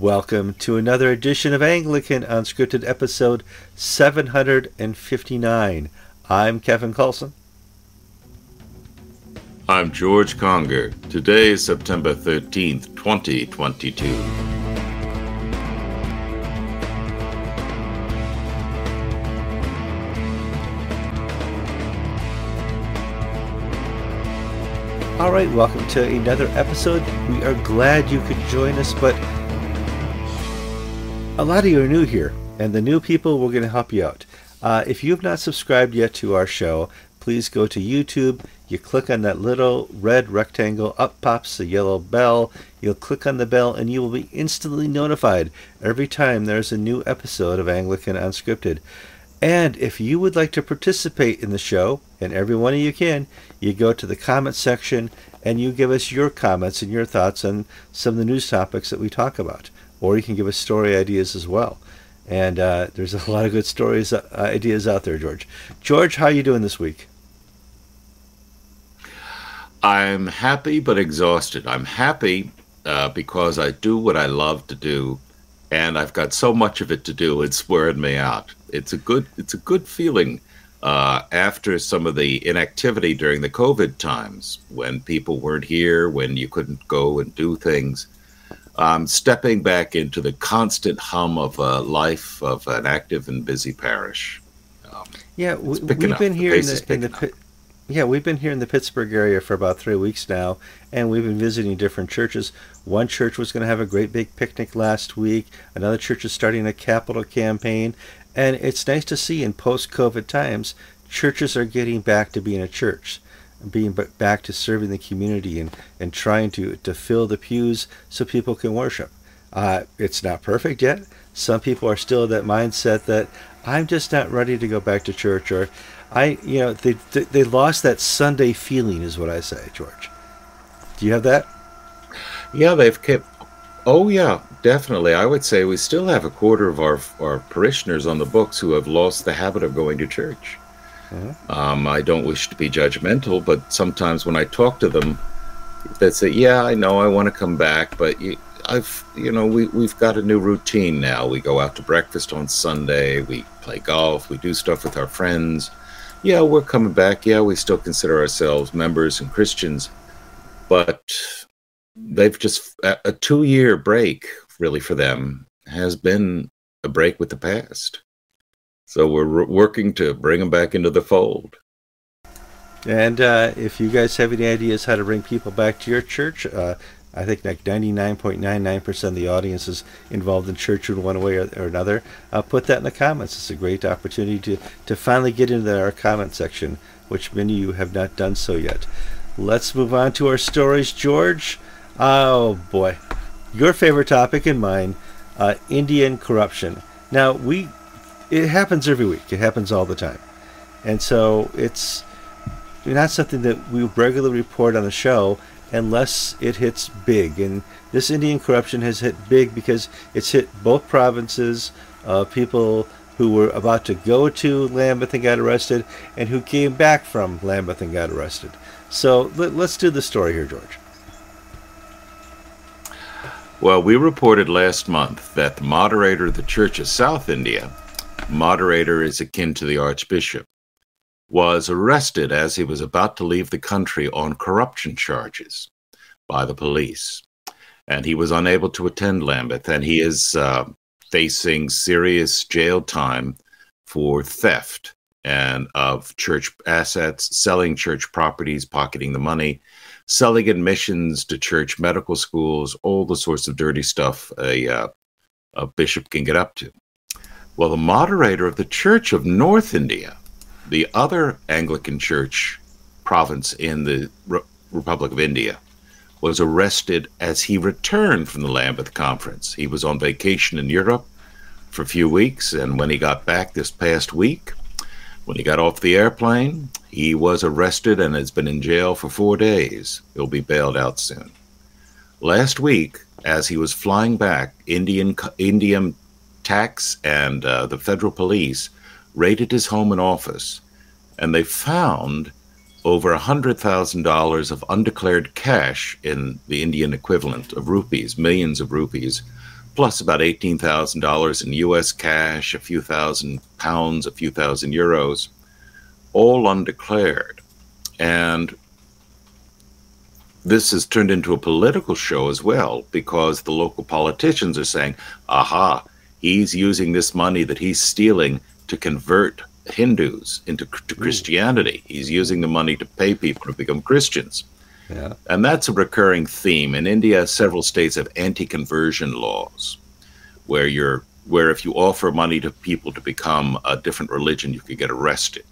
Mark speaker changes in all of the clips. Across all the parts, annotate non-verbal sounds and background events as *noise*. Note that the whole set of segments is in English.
Speaker 1: Welcome to another edition of Anglican Unscripted, episode 759. I'm Kevin Carlson.
Speaker 2: I'm George Conger. Today is September 13th, 2022.
Speaker 1: All right, welcome to another episode. We are glad you could join us, but a lot of you are new here, and the new people, we're going to help you out. Uh, if you have not subscribed yet to our show, please go to YouTube. You click on that little red rectangle, up pops the yellow bell. You'll click on the bell, and you will be instantly notified every time there's a new episode of Anglican Unscripted. And if you would like to participate in the show, and every one of you can, you go to the comment section and you give us your comments and your thoughts on some of the news topics that we talk about. Or you can give us story ideas as well. And uh, there's a *laughs* lot of good stories, uh, ideas out there, George. George, how are you doing this week?
Speaker 2: I'm happy but exhausted. I'm happy uh, because I do what I love to do, and I've got so much of it to do. It's wearing me out it's a good it's a good feeling uh, after some of the inactivity during the COVID times when people weren't here, when you couldn't go and do things. Um, stepping back into the constant hum of a life of an active and busy parish.
Speaker 1: Um, yeah, we, have been here in the, in the yeah, we've been here in the Pittsburgh area for about three weeks now, and we've been visiting different churches. One church was going to have a great big picnic last week. Another church is starting a capital campaign, and it's nice to see in post COVID times, churches are getting back to being a church, being back to serving the community and, and trying to, to fill the pews so people can worship. Uh, it's not perfect yet. Some people are still that mindset that I'm just not ready to go back to church, or I, you know, they, they lost that Sunday feeling, is what I say, George. Do you have that?
Speaker 2: Yeah, they've kept Oh yeah, definitely. I would say we still have a quarter of our our parishioners on the books who have lost the habit of going to church. Mm-hmm. Um, I don't wish to be judgmental, but sometimes when I talk to them, they say, "Yeah, I know, I want to come back, but you, I've, you know, we we've got a new routine now. We go out to breakfast on Sunday, we play golf, we do stuff with our friends. Yeah, we're coming back. Yeah, we still consider ourselves members and Christians, but they've just a two year break really for them has been a break with the past. So we're working to bring them back into the fold.
Speaker 1: And uh, if you guys have any ideas how to bring people back to your church, uh, I think like 99.99% of the audience is involved in church in one way or, or another. Uh, put that in the comments. It's a great opportunity to, to finally get into our comment section, which many of you have not done so yet. Let's move on to our stories, George. Oh boy, your favorite topic and mine, uh, Indian corruption. Now we, it happens every week. It happens all the time, and so it's not something that we regularly report on the show unless it hits big. And this Indian corruption has hit big because it's hit both provinces. Uh, people who were about to go to Lambeth and got arrested, and who came back from Lambeth and got arrested. So let, us do the story here, George.
Speaker 2: Well, we reported last month that the moderator of the Church of South India, moderator is akin to the Archbishop, was arrested as he was about to leave the country on corruption charges by the police. And he was unable to attend Lambeth, and he is uh, facing serious jail time for theft and of church assets, selling church properties, pocketing the money, selling admissions to church medical schools, all the sorts of dirty stuff a, uh, a bishop can get up to. Well, the moderator of the Church of North India, the other Anglican church province in the Re- Republic of India, was arrested as he returned from the Lambeth conference. He was on vacation in Europe for a few weeks, and when he got back this past week, when he got off the airplane, he was arrested and has been in jail for four days. He'll be bailed out soon. Last week, as he was flying back, Indian Indian tax and uh, the federal police raided his home and office, and they found over $100,000 of undeclared cash in the Indian equivalent of rupees, millions of rupees, plus about $18,000 in US cash, a few thousand pounds, a few thousand euros, all undeclared. And this has turned into a political show as well because the local politicians are saying, aha, he's using this money that he's stealing to convert Hindus into to Christianity. He's using the money to pay people to become Christians. Yeah. And that's a recurring theme. In India, several states have anti-conversion laws where you're where if you offer money to people to become a different religion, you could get arrested.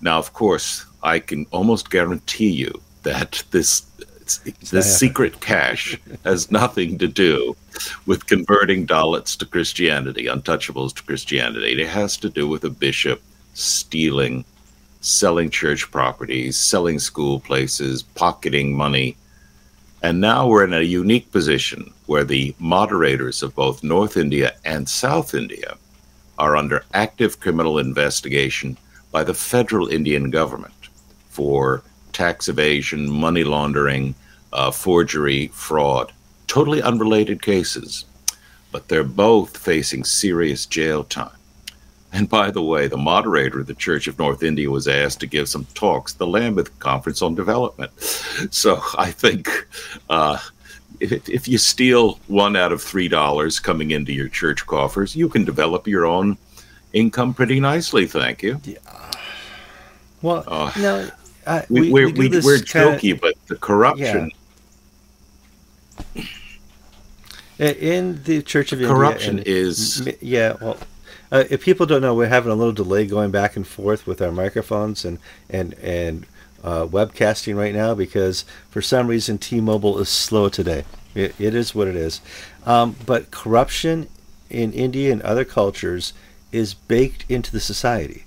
Speaker 2: Now, of course, I can almost guarantee you that this this secret cash has nothing to do with converting Dalits to Christianity, untouchables to Christianity. It has to do with a bishop stealing, selling church properties, selling school places, pocketing money. And now we're in a unique position where the moderators of both North India and South India are under active criminal investigation by the federal Indian government for tax evasion, money laundering, uh, forgery, fraud. Totally unrelated cases, but they're both facing serious jail time. And by the way, the moderator of the Church of North India was asked to give some talks at the Lambeth Conference on Development. So I think uh, if, if you steal one out of three dollars coming into your church coffers, you can develop your own income pretty nicely. Thank you. Yeah.
Speaker 1: Well, uh, no,
Speaker 2: uh, we, we, we, we are jokey, but the corruption.
Speaker 1: Yeah. In the Church of
Speaker 2: corruption
Speaker 1: India,
Speaker 2: is
Speaker 1: yeah. Well, uh, if people don't know, we're having a little delay going back and forth with our microphones and and and uh, webcasting right now because for some reason T-Mobile is slow today. it, it is what it is. Um, but corruption in India and other cultures is baked into the society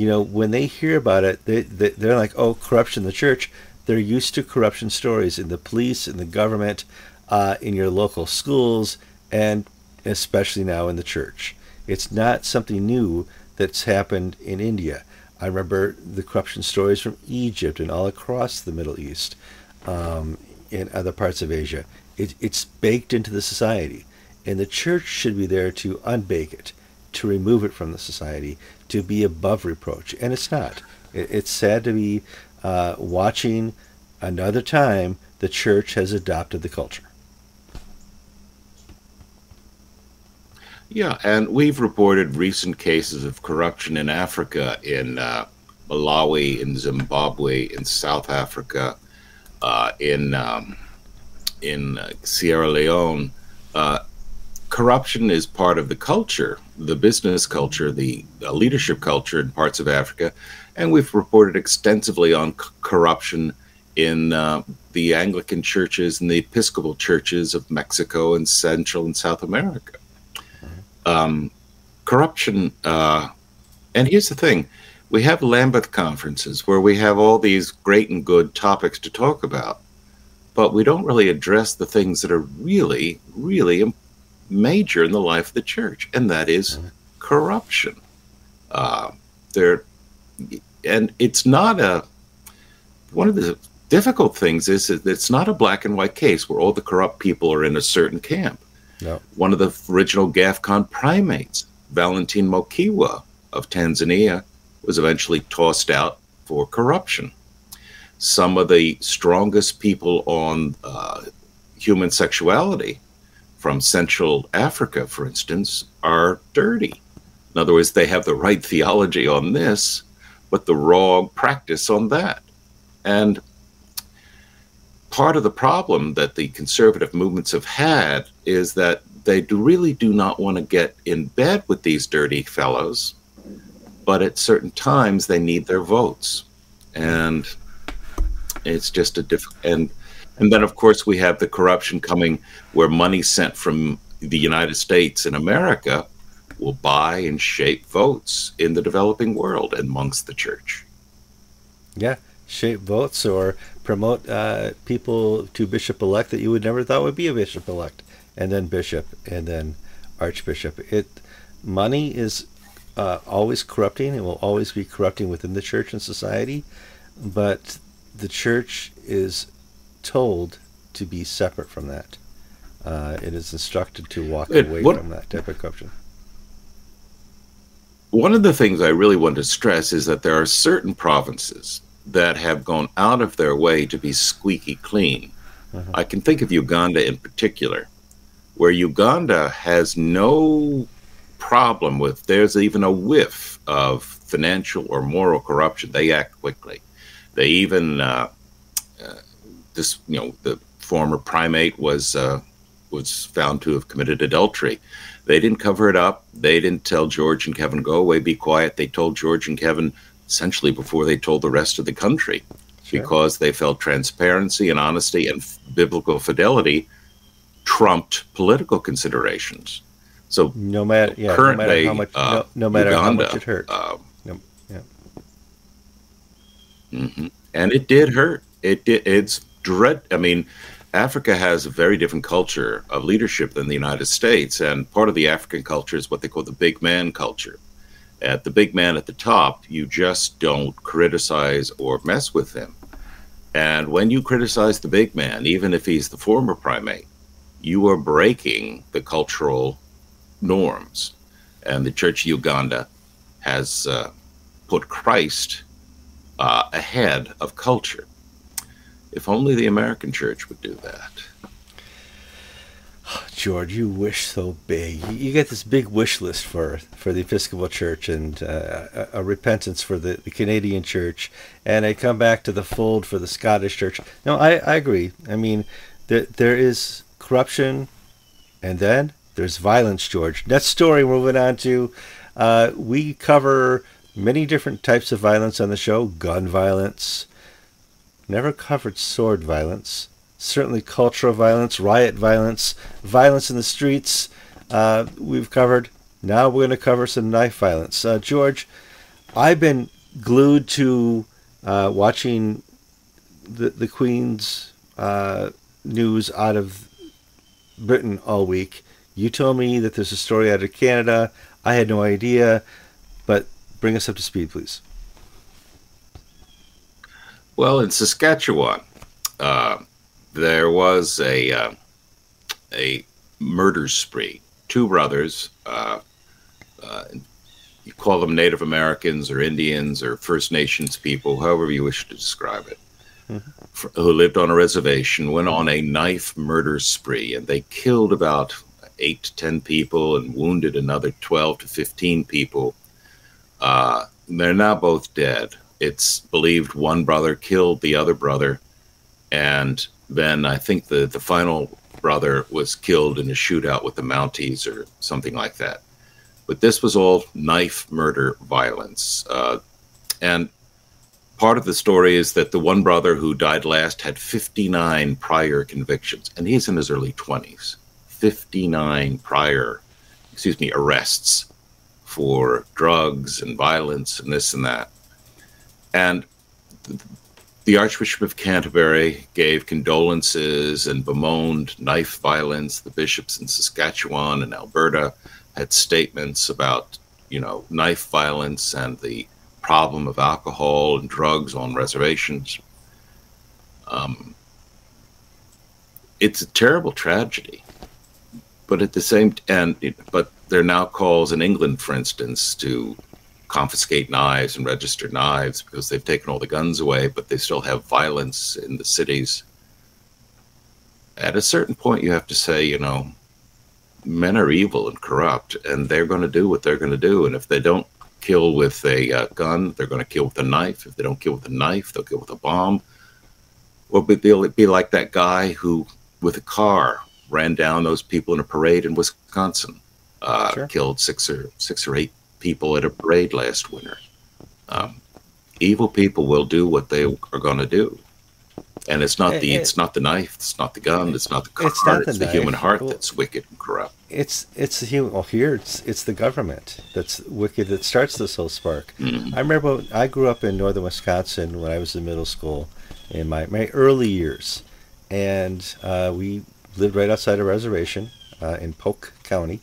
Speaker 1: you know, when they hear about it, they, they they're like, oh, corruption in the church. They're used to corruption stories in the police, in the government, uh, in your local schools, and especially now in the church. It's not something new that's happened in India. I remember the corruption stories from Egypt and all across the Middle East, um, in other parts of Asia. It, it's baked into the society, and the church should be there to unbake it, to remove it from the society, to be above reproach, and it's not. it's sad to be uh, watching another time the church has adopted the culture.
Speaker 2: Yeah, and we've reported recent cases of corruption in Africa, in uh, Malawi, in Zimbabwe, in South Africa, uh, in um, in Sierra Leone. Uh, corruption is part of the culture, the business culture, the uh, leadership culture in parts of Africa, and we've reported extensively on c- corruption in uh, the Anglican churches and the Episcopal churches of Mexico and Central and South America. Um, corruption, uh, and here's the thing we have Lambeth conferences where we have all these great and good topics to talk about, but we don't really address the things that are really, really important major in the life of the church, and that is corruption. Uh, there, and it's not a one of the difficult things is that it's not a black and white case where all the corrupt people are in a certain camp. No. One of the original GAFCON primates, Valentin Mokiwa of Tanzania, was eventually tossed out for corruption. Some of the strongest people on uh, human sexuality from Central Africa, for instance, are dirty. In other words, they have the right theology on this, but the wrong practice on that. And part of the problem that the conservative movements have had is that they do really do not want to get in bed with these dirty fellows, but at certain times they need their votes. And it's just a different and and then, of course, we have the corruption coming where money sent from the United States and America will buy and shape votes in the developing world and amongst the church.
Speaker 1: Yeah, shape votes or promote uh, people to bishop elect that you would never thought would be a bishop elect, and then bishop, and then archbishop. It money is uh, always corrupting and will always be corrupting within the church and society, but the church is told to be separate from that. uh, it is instructed to walk
Speaker 2: It-
Speaker 1: away
Speaker 2: what-
Speaker 1: from that type of corruption.
Speaker 2: One of the things I really want to stress is that there are certain provinces that have gone out of their way to be squeaky clean.
Speaker 1: Mhm.
Speaker 2: I can think of Uganda in particular, where Uganda has no problem with there's even a whiff of financial or moral corruption. They act quickly. They even uh, this you know the former primate was uh, was found to have committed adultery. They didn't cover it up. They didn't tell George and Kevin, go away, be quiet. They told George and Kevin essentially before they told the rest of the country
Speaker 1: Sure.
Speaker 2: because they felt transparency and honesty and f- biblical fidelity trumped political considerations. So,
Speaker 1: No matter, yeah, no matter
Speaker 2: day,
Speaker 1: how much,
Speaker 2: uh,
Speaker 1: no, no matter how much it hurt.
Speaker 2: uh,
Speaker 1: Yep, yep.
Speaker 2: mhm. and it did hurt. It did. It's dread. I mean, Africa has a very different culture of leadership than the United States, and part of the African culture is what they call the big man culture. At the big man at the top, you just don't criticize or mess with him. And when you criticize the big man, even if he's the former primate, you are breaking the cultural norms. And the Church of Uganda has uh, put Christ uh, ahead of culture. If only the American church would do that. *sighs*
Speaker 1: George, you wish so big. You, get this big wish list for for the Episcopal Church and uh, a, a repentance for the, the Canadian Church, and I come back to the fold for the Scottish Church. No, I, I agree. I mean, there there is corruption, and then there's violence. George, next story. Moving on to, uh, we cover many different types of violence on the show. Gun violence. Never covered sword violence certainly cultural violence, riot violence, violence in the streets. Uh, we've covered. Now we're going to cover some knife violence. Uh, George, I've been glued to uh, watching the the Queen's uh, news out of Britain all week. You told me that there's a story out of Canada. I had no idea, but bring us up to speed, please.
Speaker 2: Well, in Saskatchewan, uh, there was a uh, a murder spree. Two brothers, uh, uh, you call them Native Americans or Indians or First Nations people, however you wish to describe it, fr- who lived on a reservation, went on a knife murder spree, and they killed about eight to ten people and wounded another twelve to fifteen people. Uh, they're now both dead. It's believed one brother killed the other brother, and then I think the the final brother was killed in a shootout with the Mounties or something like that. But this was all knife murder violence, uh, and part of the story is that the one brother who died last had 59 prior convictions, and he's in his early 20s. 59 prior, excuse me, arrests for drugs and violence and this and that. And the Archbishop of Canterbury gave condolences and bemoaned knife violence. The bishops in Saskatchewan and Alberta had statements about, you know, knife violence and the problem of alcohol and drugs on reservations. Um, it's a terrible tragedy, but at the same and but there are now calls in England, for instance, to confiscate knives and register knives because they've taken all the guns away, but they still have violence in the cities. At a certain point, you have to say, you know, men are evil and corrupt, and they're going to do what they're going to do. And if they don't kill with a uh, gun, they're going to kill with a knife. If they don't kill with a knife, they'll kill with a bomb. Or be, be, like that guy who, with a car, ran down those people in a parade in Wisconsin, uh,
Speaker 1: Sure.
Speaker 2: killed six or six or eight people at a parade last winter. Um, evil people will do what they are going to do, and it's not the
Speaker 1: It- it-
Speaker 2: it's not the knife, it's not the gun, it's not the car,
Speaker 1: It's
Speaker 2: it's,
Speaker 1: not the
Speaker 2: the human heart
Speaker 1: Well-
Speaker 2: that's wicked and corrupt.
Speaker 1: It's it's the human. Well, here it's it's the government that's wicked that starts this whole spark.
Speaker 2: Mhm.
Speaker 1: I remember I grew up in northern Wisconsin when I was in middle school, in my my early years, and uh, we lived right outside a reservation uh, in Polk County,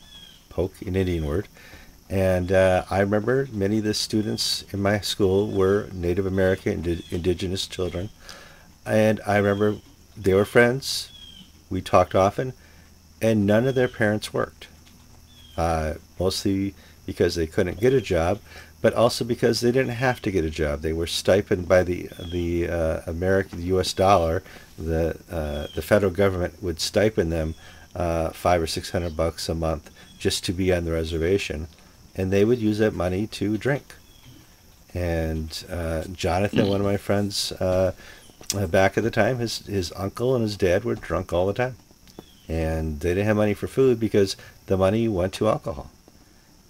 Speaker 1: Polk, an Indian word. And uh, I remember many of the students in my school were Native American indi- indigenous children, and I remember they were friends. We talked often, and none of their parents worked. Uh, mostly because they couldn't get a job, but also because they didn't have to get a job. They were stipend by the the uh, American, the U.S. dollar. The uh, the federal government would stipend them uh, five or six hundred bucks a month just to be on the reservation, and they would use that money to drink. And uh, Jonathan, mm. one of my friends, uh, back at the time, his his uncle and his dad were drunk all the time, and they didn't have money for food because the money went to alcohol,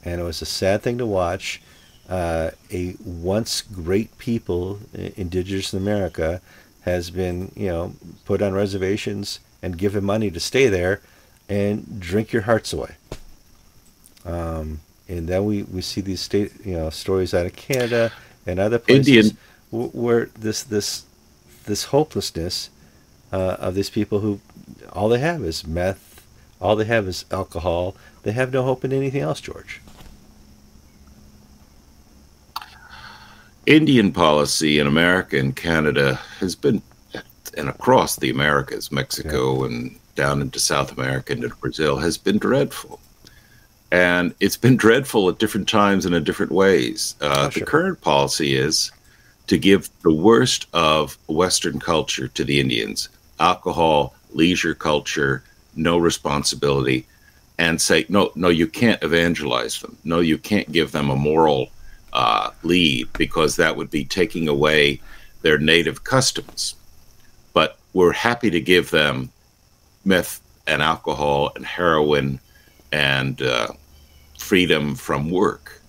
Speaker 1: and it was a sad thing to watch. Uh, a once great people, indigenous in America, has been you know put on reservations and given money to stay there and drink your hearts away. Um, and then we, we see these state you know stories out of Canada and other places Indian. where this this this hopelessness uh, of these people who all they have is meth, all they have is alcohol. They have no hope in anything else, George.
Speaker 2: Indian policy in America and Canada has been, and across the Americas, Mexico yeah. and down into South America and into Brazil, has been dreadful. And it's been dreadful at different times and in different ways. Uh, oh, sure. The current policy is to give the worst of Western culture to the Indians alcohol, leisure culture, no responsibility, and say, no, no, you can't evangelize them. No, you can't give them a moral uh, lead because that would be taking away their native customs. But we're happy to give them meth and alcohol and heroin and uh, freedom from work,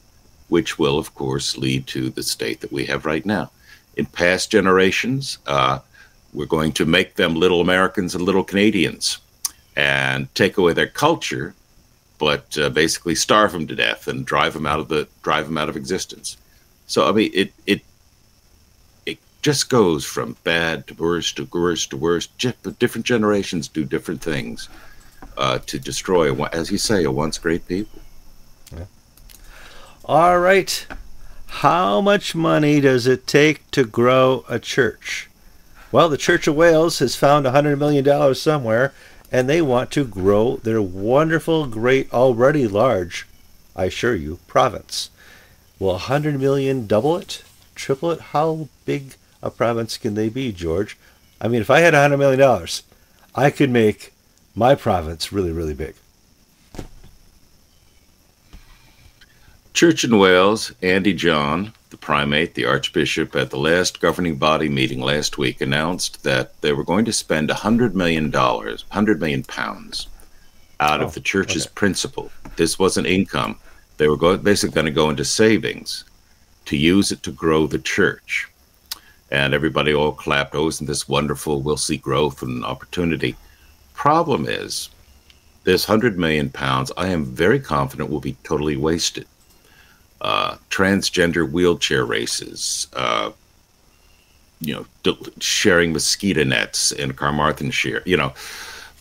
Speaker 2: which will, of course, lead to the state that we have right now. In past generations, uh, we're going to make them little Americans and little Canadians and take away their culture, but uh, basically starve them to death and drive them out of the drive them out of existence. So I mean, it it it just goes from bad to worse to worse to worse. Just, Different generations do different things uh, to destroy, as you say, a once great people.
Speaker 1: All right. How much money does it take to grow a church? Well, the Church of Wales has found $100 million somewhere, and they want to grow their wonderful, great, already large, I assure you, province. Will 100 million double it? Triple it? How big a province can they be, George? I mean, if I had $100 million, I could make my province really, really big.
Speaker 2: Church in Wales, Andy John, the primate, the archbishop, at the last governing body meeting last week announced that they were going to spend $100 million, 100 million pounds out oh, of the church's okay. principal. This wasn't income. They were go- basically going to go into savings to use it to grow the church. And everybody all clapped, oh, isn't this wonderful? We'll see growth and opportunity. Problem is, this 100 million pounds, I am very confident will be totally wasted uh, transgender wheelchair races, uh, you know, sharing mosquito nets in Carmarthenshire, you know,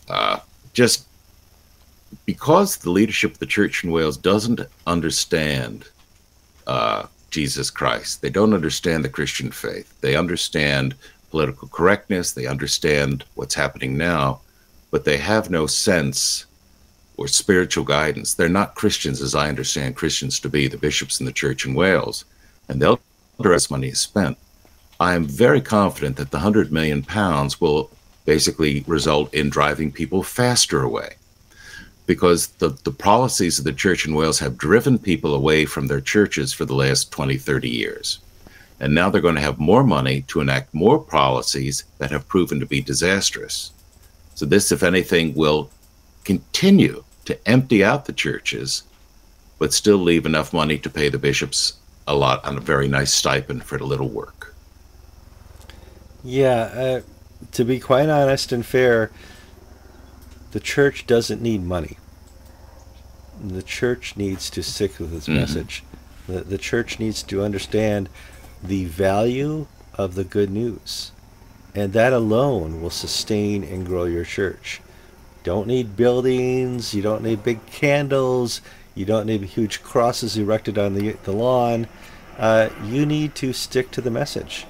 Speaker 2: uh, just because the leadership of the church in Wales doesn't understand uh, Jesus Christ, they don't understand the Christian faith. They understand political correctness, they understand what's happening now, but they have no sense or spiritual guidance. They're not Christians as I understand Christians to be, the bishops in the church in Wales, and they'll address money is spent. I am very confident that the 100 million pounds will basically result in driving people faster away because the, the policies of the church in Wales have driven people away from their churches for the last 20, 30 years. And now they're going to have more money to enact more policies that have proven to be disastrous. So, this, if anything, will continue to empty out the churches, but still leave enough money to pay the bishops a lot on a very nice stipend for the little work.
Speaker 1: Yeah, uh, to be quite honest and fair, the church doesn't need money. The church needs to stick with its mm-hmm. message. The, the church needs to understand the value of the good news. And that alone will sustain and grow your church don't need buildings, you don't need big candles, you don't need huge crosses erected on the, the lawn. Uh, you need to stick to the message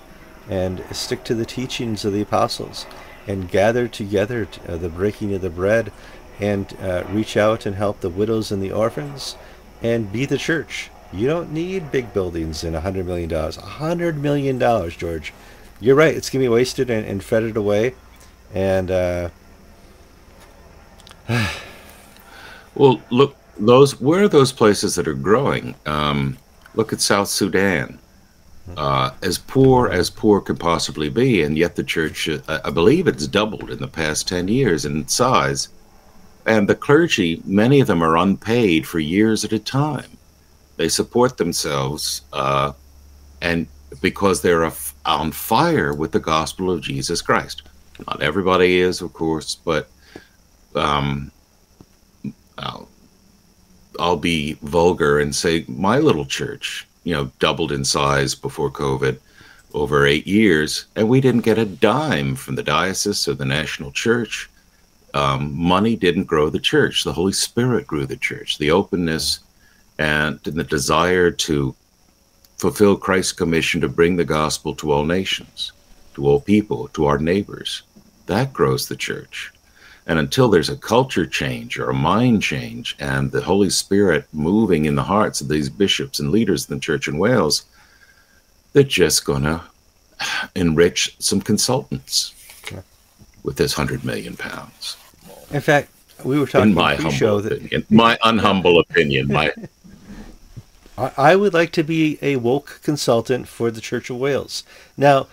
Speaker 1: and stick to the teachings of the apostles and gather together uh, the breaking of the bread and uh, reach out and help the widows and the orphans and be the church. You don't need big buildings and $100 million. $100 million, George. You're right. It's going to be wasted and, and away. And, uh, *sighs*
Speaker 2: well, look, those where are those places that are growing? Um, look at South Sudan. Uh, as poor as poor can possibly be, and yet the church, uh, I believe it's doubled in the past 10 years in size. And the clergy, many of them are unpaid for years at a time. They support themselves, uh, and because they're on fire with the gospel of Jesus Christ. Not everybody is, of course, but um, I'll, I'll be vulgar and say my little church, you know, doubled in size before COVID over eight years, and we didn't get a dime from the diocese or the national church. Um, money didn't grow the church. The Holy Spirit grew the church. The openness and the desire to fulfill Christ's commission to bring the gospel to all nations, to all people, to our neighbors. That grows the church. And until there's a culture change or a mind change and the Holy Spirit moving in the hearts of these bishops and leaders in the church in Wales, they're just going to enrich some consultants with this hundred million pounds.
Speaker 1: In fact, we were talking
Speaker 2: in my humble opinion, my unhumble opinion, my *laughs*
Speaker 1: I would like to be a woke consultant for the Church of Wales. Now,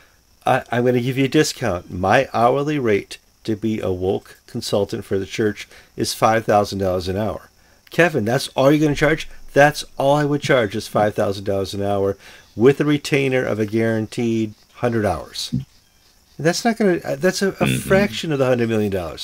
Speaker 1: I, am going to give you a discount. My hourly rate to be a woke consultant for the church is $5,000 an hour. Kevin, that's all you're going to charge? That's all I would charge is $5,000 an hour with a retainer of a guaranteed 100 hours. That's not going to, that's a, a mm-hmm. fraction of the $100 million.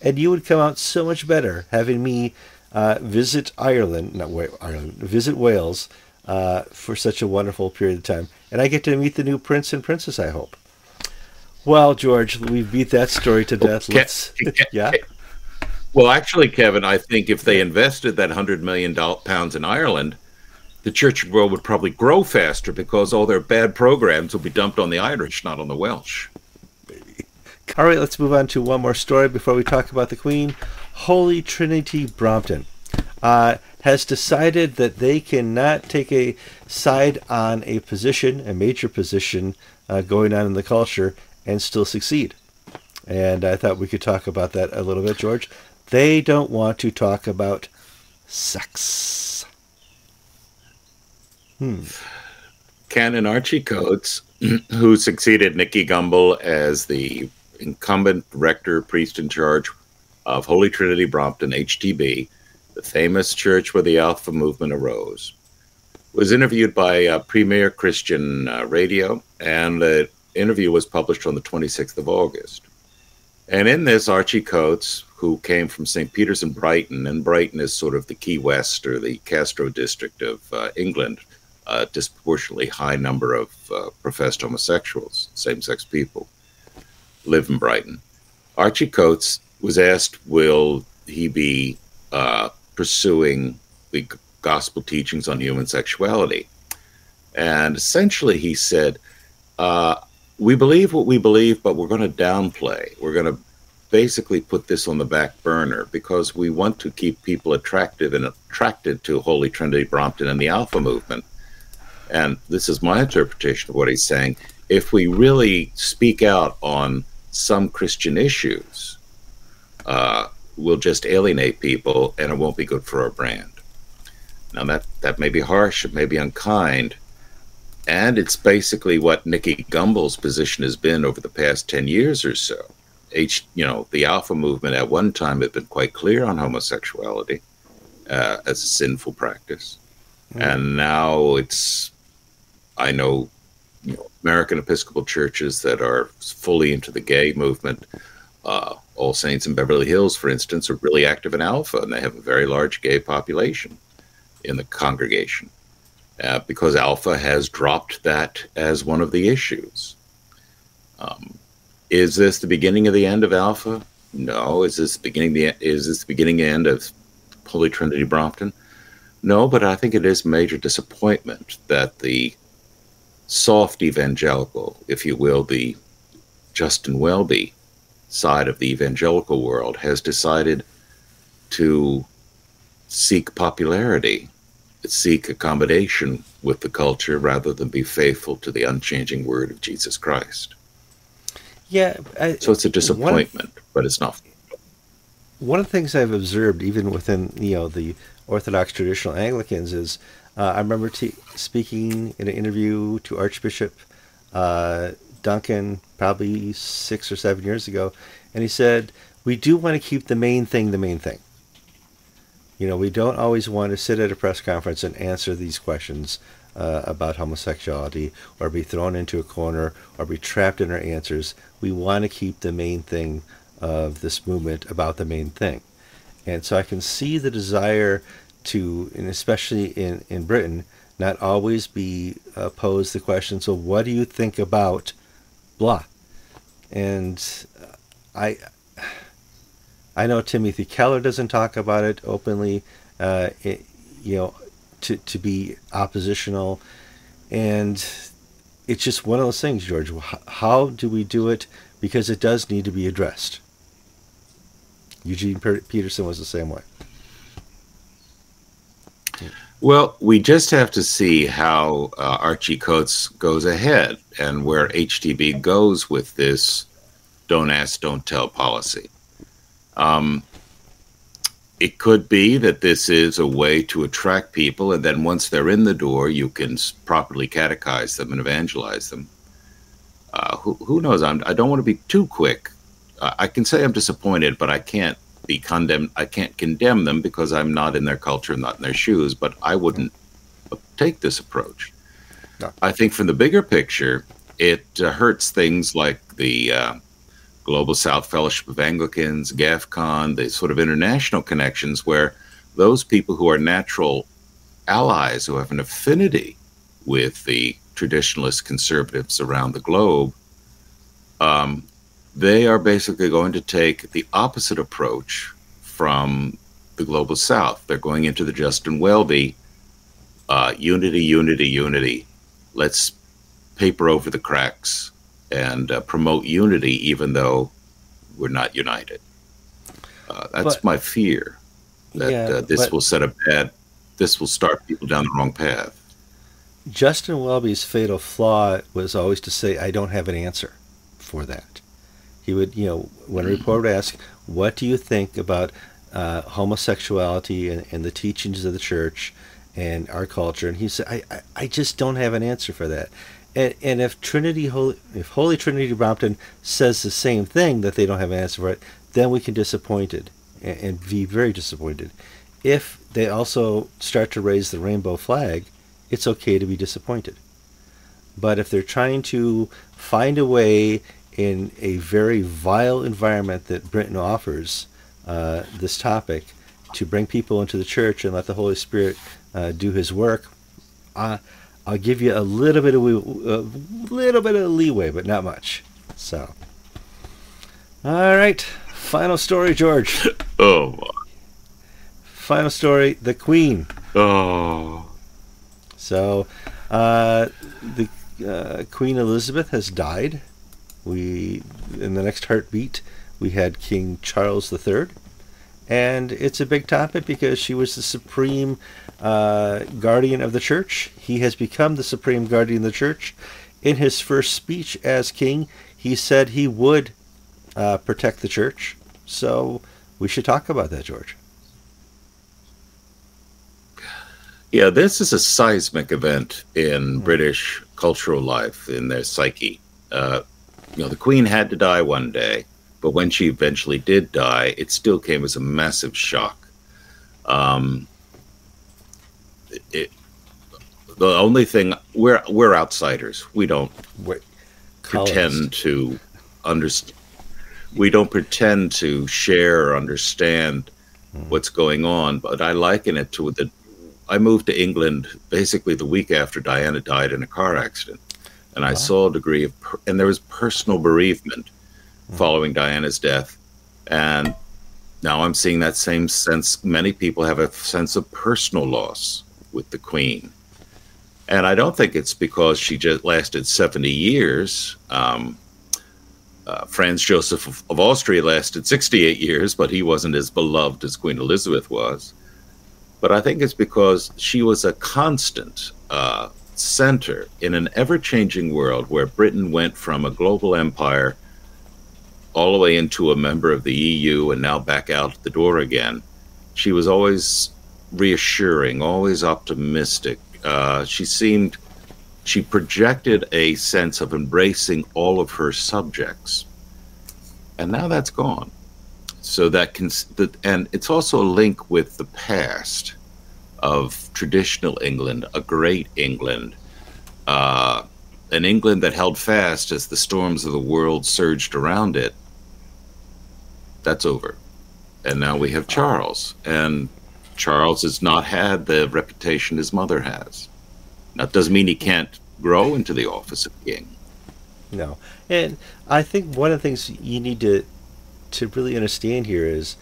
Speaker 1: And you would come out so much better having me uh, visit Ireland, not Ireland, visit Wales uh, for such a wonderful period of time. And I get to meet the new prince and princess, I hope. Well, George, we beat that story to death. Let's, yeah.
Speaker 2: Well, actually, Kevin, I think if they invested that hundred million pounds in Ireland, the church world would probably grow faster because all their bad programs will be dumped on the Irish, not on the Welsh.
Speaker 1: All right, let's move on to one more story before we talk about the Queen. Holy Trinity Brompton uh, has decided that they cannot take a side on a position, a major position uh, going on in the culture, and still succeed. And I thought we could talk about that a little bit, George. They don't want to talk about sex.
Speaker 2: Hmm. Canon Archie Coates, *clears throat* who succeeded Nicky Gumbel as the incumbent rector, priest in charge of Holy Trinity Brompton, HTB, the famous church where the Alpha movement arose, was interviewed by uh, Premier Christian uh, Radio, and the interview was published on the 26th of August. And in this, Archie Coates, who came from St. Peter's in Brighton, and Brighton is sort of the Key West or the Castro district of uh, England, a disproportionately high number of uh, professed homosexuals, same sex people, live in Brighton. Archie Coates was asked, will he be uh, pursuing the gospel teachings on human sexuality? And essentially, he said, uh, We believe what we believe, but we're going to downplay. We're going to basically put this on the back burner because we want to keep people attractive and attracted to Holy Trinity Brompton and the Alpha movement. And this is my interpretation of what he's saying. If we really speak out on some Christian issues, uh, we'll just alienate people and it won't be good for our brand. Now that that may be harsh, it may be unkind, and it's basically what Nicky Gumbel's position has been over the past ten years or so. H, you know, the Alpha movement at one time had been quite clear on homosexuality uh, as a sinful practice, mm. and now it's. I know, you know, American Episcopal churches that are fully into the gay movement. Uh, all Saints in Beverly Hills, for instance, are really active in Alpha, and they have a very large gay population in the congregation uh, because Alpha has dropped that as one of the issues. Um, is this the beginning of the end of Alpha? No. Is this beginning the is this the beginning end of Holy Trinity Brompton? No, but I think it is major disappointment that the soft evangelical, if you will, the Justin Welby side of the evangelical world has decided to seek popularity, seek accommodation with the culture rather than be faithful to the unchanging word of Jesus Christ.
Speaker 1: Yeah. I,
Speaker 2: so it's a disappointment, of, but it's not.
Speaker 1: One of the things I've observed, even within you know the Orthodox traditional Anglicans, is uh, I remember t- speaking in an interview to Archbishop uh, Duncan probably six or seven years ago, and he said, We do want to keep the main thing the main thing. You know, we don't always want to sit at a press conference and answer these questions uh, about homosexuality or be thrown into a corner or be trapped in our answers. We want to keep the main thing of this movement about the main thing. And so I can see the desire to, and especially in, in Britain, not always be uh, posed the question, so what do you think about blah? And I, I know Timothy Keller doesn't talk about it openly, uh, it, you know, to, to be oppositional. And it's just one of those things, George. How do we do it? Because it does need to be addressed. Eugene Peterson was the same way.
Speaker 2: Well, we just have to see how uh, Archie Coates goes ahead and where HTB goes with this don't ask, don't tell policy. Um, it could be that this is a way to attract people, and then once they're in the door, you can properly catechize them and evangelize them. Uh, who, who knows? I'm, I do not want to be too quick. Uh, I can say I'm disappointed, but I can't be condemned. I can't condemn them because I'm not in their culture, not in their shoes. But I wouldn't take this approach. No. I think from the bigger picture, it uh, hurts things like the uh, Global South Fellowship of Anglicans, GAFCON, the sort of international connections where those people who are natural allies who have an affinity with the traditionalist conservatives around the globe um, they are basically going to take the opposite approach from the global south. They're going into the Justin Welby uh, unity, unity, unity. Let's paper over the cracks and uh, promote unity, even though we're not united. Uh, that's but, my fear that yeah, uh, this will set a bad. This will start people down the wrong path.
Speaker 1: Justin Welby's fatal flaw was always to say, "I don't have an answer for that." He would, you know, when a mm-hmm. reporter would ask, "What do you think about uh, homosexuality and, and, the teachings of the church and our culture?" and he said, I, I, "I just don't have an answer for that." And, and if Trinity, Holy, if Holy Trinity Brompton says the same thing that they don't have an answer for it, then we can disappointed and, and be very disappointed. If they also start to raise the rainbow flag, it's okay to be disappointed. But if they're trying to find a way in a very vile environment that Britain offers uh, this topic to bring people into the church and let the Holy Spirit uh, do His work. Uh, I'll give you a little bit of a little bit of leeway, but not much. So, all right, final story, George. *laughs*
Speaker 2: oh.
Speaker 1: Final story: the Queen.
Speaker 2: Oh.
Speaker 1: So, uh, the uh, Queen Elizabeth has died. We in the next heartbeat we had King Charles III, and it's a big topic because she was the supreme uh, guardian of the church. He has become the supreme guardian of the church. In his first speech as king, he said he would uh, protect the church. So we should talk about that, George.
Speaker 2: Yeah, this is a seismic event in. British cultural life, in their psyche. Uh, you know, the queen had to die one day, but when she eventually did die, it still came as a massive shock. Um, it, the only thing we're we're outsiders. We don't pretend to understand. We don't pretend to share or understand hmm. what's going on. But I liken it to the. I moved to England basically the week after Diana died in a car accident and I saw a degree of, and there was personal bereavement mm-hmm. following Diana's death, and now I'm seeing that same sense. Many people have a sense of personal loss with the Queen, and I don't think it's because she just lasted 70 years. Um, Uh, Franz Joseph of, of, Austria lasted 68 years, but he wasn't as beloved as Queen Elizabeth was. But I think it's because she was a constant uh, center in an ever changing world where Britain went from a global empire all the way into a member of the EU and now back out the door again. She was always reassuring, always optimistic. Uh, she seemed she projected a sense of embracing all of her subjects. And now that's gone. So that can, that, and it's also a link with the past of traditional England, a great England, uh, an England that held fast as the storms of the world surged around it. That's over. And now we have Charles. And Charles has not had the reputation his mother has. That doesn't mean he can't grow into the office of king.
Speaker 1: No, and I think one of the things you need to to really understand here is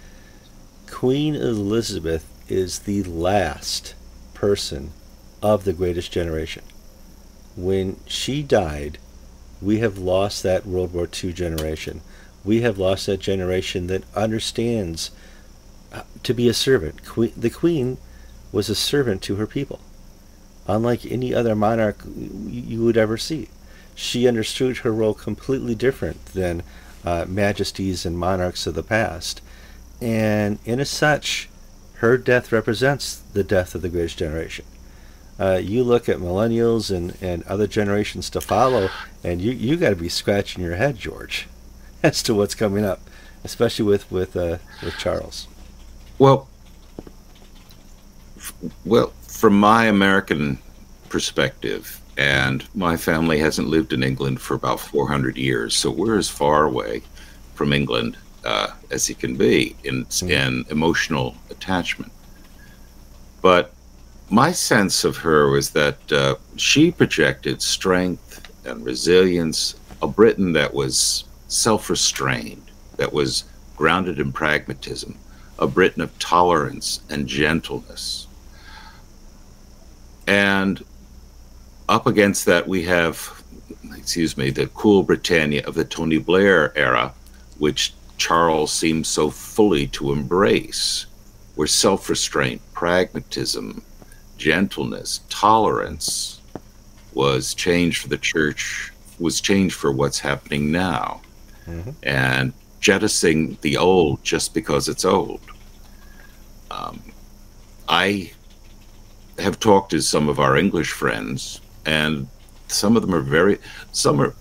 Speaker 1: Queen Elizabeth is the last person of the greatest generation. When she died, we have lost that World War II generation. We have lost that generation that understands to be a servant. The Queen was a servant to her people unlike any other monarch you would ever see. She understood her role completely different than uh, majesties and monarchs of the past. And in as such, her death represents the death of the greatest generation. Uh, you look at millennials and, and other generations to follow, and you you got to be scratching your head, George, *laughs* as to what's coming up, especially with with uh, with Charles.
Speaker 2: Well, well, from my American perspective, and my family hasn't lived in England for about 400 years, so we're as far away from England uh, as you can be in, mm. in emotional attachment. But my sense of her was that uh, she projected strength and resilience, a Britain that was self restrained, that was grounded in pragmatism, a Britain of tolerance and gentleness. And up against that, we have, excuse me, the cool Britannia of the Tony Blair era, which Charles seems so fully to embrace, where self restraint, pragmatism, gentleness, tolerance was changed for the church, was changed for what's happening now. Mm-hmm. And jettisoning the old just because it's old. Um, I have talked to some of our English friends, and some of them are very, some are,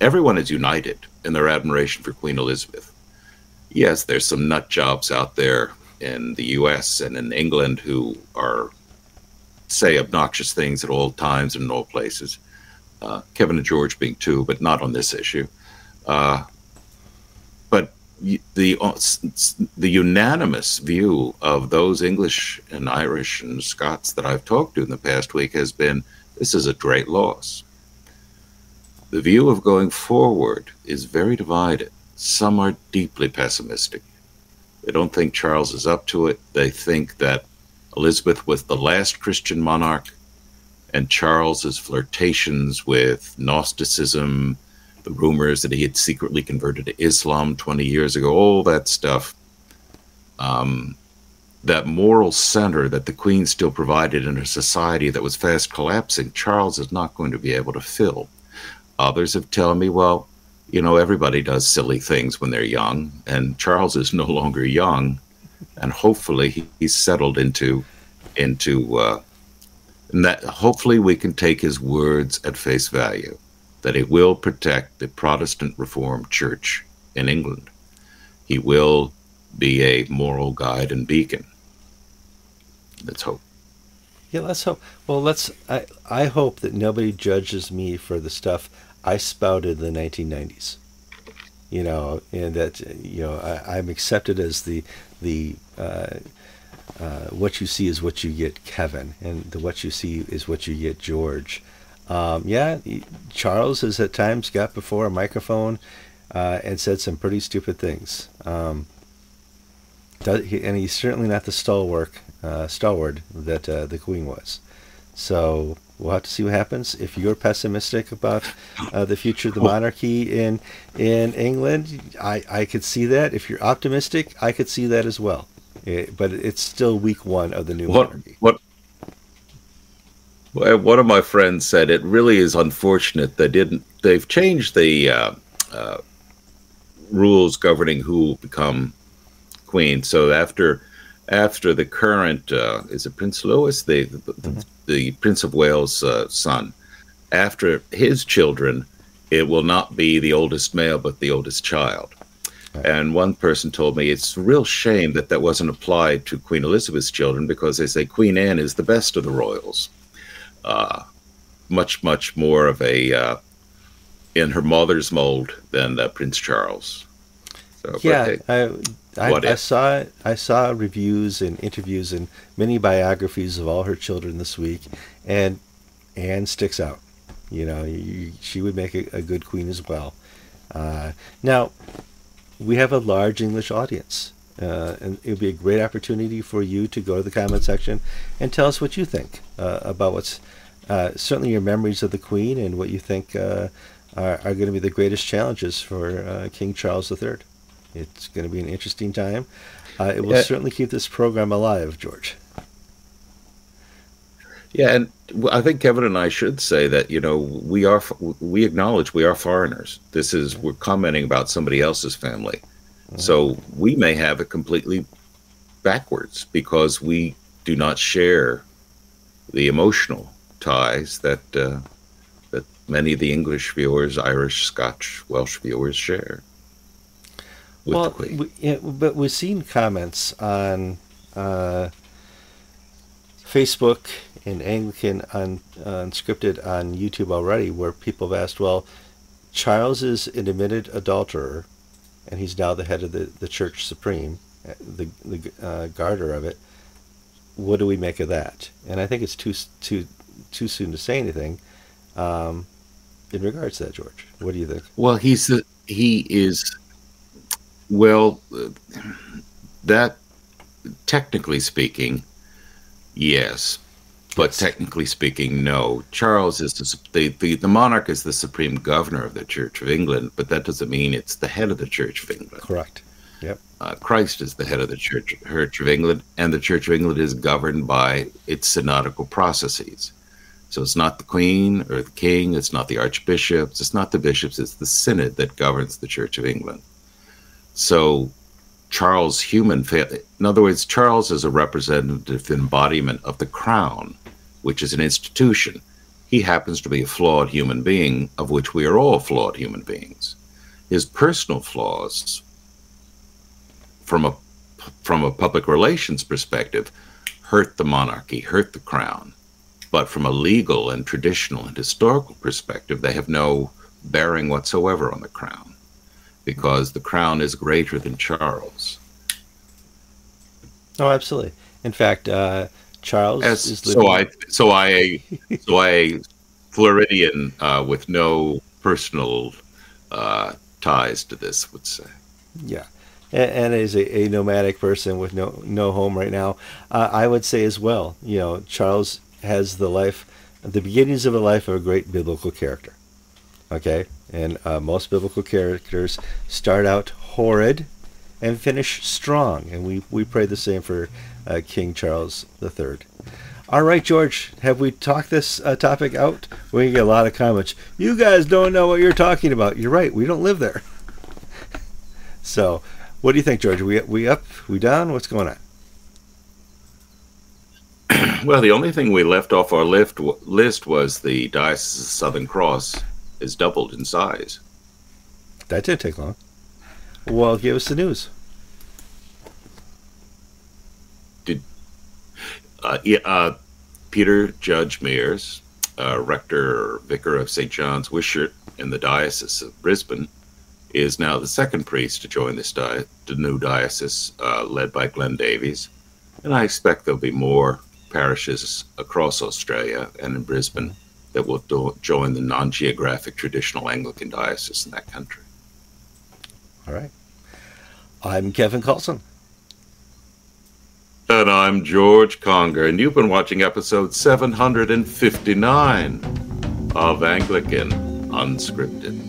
Speaker 2: everyone is united in their admiration for Queen Elizabeth. Yes, there's some nut jobs out there in the US and in England who are, say, obnoxious things at all times and in all places. Uh, Kevin and George being two, but not on this issue. Uh, the uh, the unanimous view of those English and Irish and Scots that I've talked to in the past week has been this is a great loss. The view of going forward is very divided. Some are deeply pessimistic. They don't think Charles is up to it. They think that Elizabeth was the last Christian monarch, and Charles's flirtations with Gnosticism the rumors that he had secretly converted to Islam 20 years ago, all that stuff. Um, that moral center that the Queen still provided in a society that was fast collapsing, Charles is not going to be able to fill. Others have told me, well, you know, everybody does silly things when they're young, and Charles is no longer young, and hopefully he, he's settled into into uh, and that hopefully we can take his words at face value that he will protect the Protestant Reformed Church in England. He will be a moral guide and beacon. Let's hope.
Speaker 1: Yeah, let's hope. Well, let's. I I hope that nobody judges me for the stuff I spouted in the 1990s. You know, and that you know I, am accepted as the the uh, uh, what you see is what you get, Kevin, and the what you see is what you get, George. Um, yeah, Charles has at times got before a microphone uh, and said some pretty stupid things. Um, and he's certainly not the stalwart, uh, stalwart that uh, the Queen was. So We'll have to see what happens. If you're pessimistic about uh, the future of the monarchy in in England, I, I could see that. If you're optimistic, I could see that as well. It, but it's still week one of the new
Speaker 2: what,
Speaker 1: monarchy.
Speaker 2: What one of my friends said it really is unfortunate they didn't. They've changed the uh, uh, rules governing who will become queen. So after after the current uh, is it Prince Louis, the the, mm-hmm. the Prince of Wales' uh, son, after his children, it will not be the oldest male but the oldest child. And one person told me it's a real shame that that wasn't applied to Queen Elizabeth's children because they say Queen Anne is the best of the royals, uh, much much more of a uh, in her mother's mold than uh, Prince Charles.
Speaker 1: So, yeah, I, I, I, saw I saw reviews and interviews and many biographies of all her children this week, and Anne sticks out. You know, you, she would make a, a, good queen as well. Uh, now, we have a large English audience, uh, and it would be a great opportunity for you to go to the comment section and tell us what you think uh, about what's uh, certainly your memories of the Queen and what you think uh, are, are going to be the greatest challenges for uh, King Charles III. It's going to be an interesting time. Uh, it will certainly keep this program alive, George.
Speaker 2: Yeah, and I think Kevin and I should say that you know we are we acknowledge we are foreigners. This is we're commenting about somebody else's family, mm-hmm. so we may have it completely backwards because we do not share the emotional ties that uh, that many of the English viewers, Irish, Scotch, Welsh viewers share
Speaker 1: well, we, yeah, but we've seen comments on uh, Facebook and Anglican on Unscripted on YouTube already, where people have asked, "Well, Charles is an admitted adulterer, and he's now the head of the, the Church Supreme, uh, the the uh, garter of it. What do we make of that?" And I think it's too too too soon to say anything um, in regards to that, George. What do you think?
Speaker 2: Well, he's the, he is well, that technically speaking, yes, but yes. technically speaking, no. Charles is the, the, the the monarch is the supreme governor of the Church of England, but that doesn't mean it's the head of the Church of England.
Speaker 1: Correct. Yep.
Speaker 2: Uh, Christ is the head of the Church, Church of England, and the Church of England is governed by its synodical processes. So it's not the Queen or the King, it's not the archbishops, it's not the bishops, it's the synod that governs the Church of England. So Charles human in other words, Charles is a representative embodiment of the crown, which is an institution. He happens to be a flawed human being, of which we are all flawed human beings. His personal flaws, from a from a public relations perspective, hurt the monarchy, hurt the crown. But from a legal and traditional and historical perspective, they have no bearing whatsoever on the crown because the crown is greater than Charles.
Speaker 1: Oh, absolutely. In fact, uh, Charles
Speaker 2: As,
Speaker 1: is
Speaker 2: living... so I so I so I Floridian uh, with no personal uh, ties to this would say.
Speaker 1: Yeah, and, and as a, a, nomadic person with no no home right now, uh, I would say as well. You know, Charles has the life, the beginnings of a life of a great biblical character. Okay, and uh, most biblical characters start out horrid and finish strong. And we, we pray the same for uh, King Charles III. All right, George, have we talked this uh, topic out? We get a lot of comments. You guys don't know what you're talking about. You're right. We don't live there. *laughs* so, what do you think, George? We we up? We down? What's going on? *clears throat*
Speaker 2: well, the only thing we left off our list list was the Diocese of Southern Cross is doubled in size.
Speaker 1: That didn't take long. Well, give us the news.
Speaker 2: Did uh, yeah, uh, Peter Judge Mears, uh, rector vicar of St. John's Wishart in the Diocese of Brisbane, is now the second priest to join this di- the new diocese uh, led by Glenn Davies. And I expect there'll be more parishes across Australia and in Brisbane that will do, join the non geographic traditional Anglican diocese in that country.
Speaker 1: All right. I'm Kevin Kallsen.
Speaker 2: And I'm George Conger, and you've been watching episode 759 of Anglican Unscripted.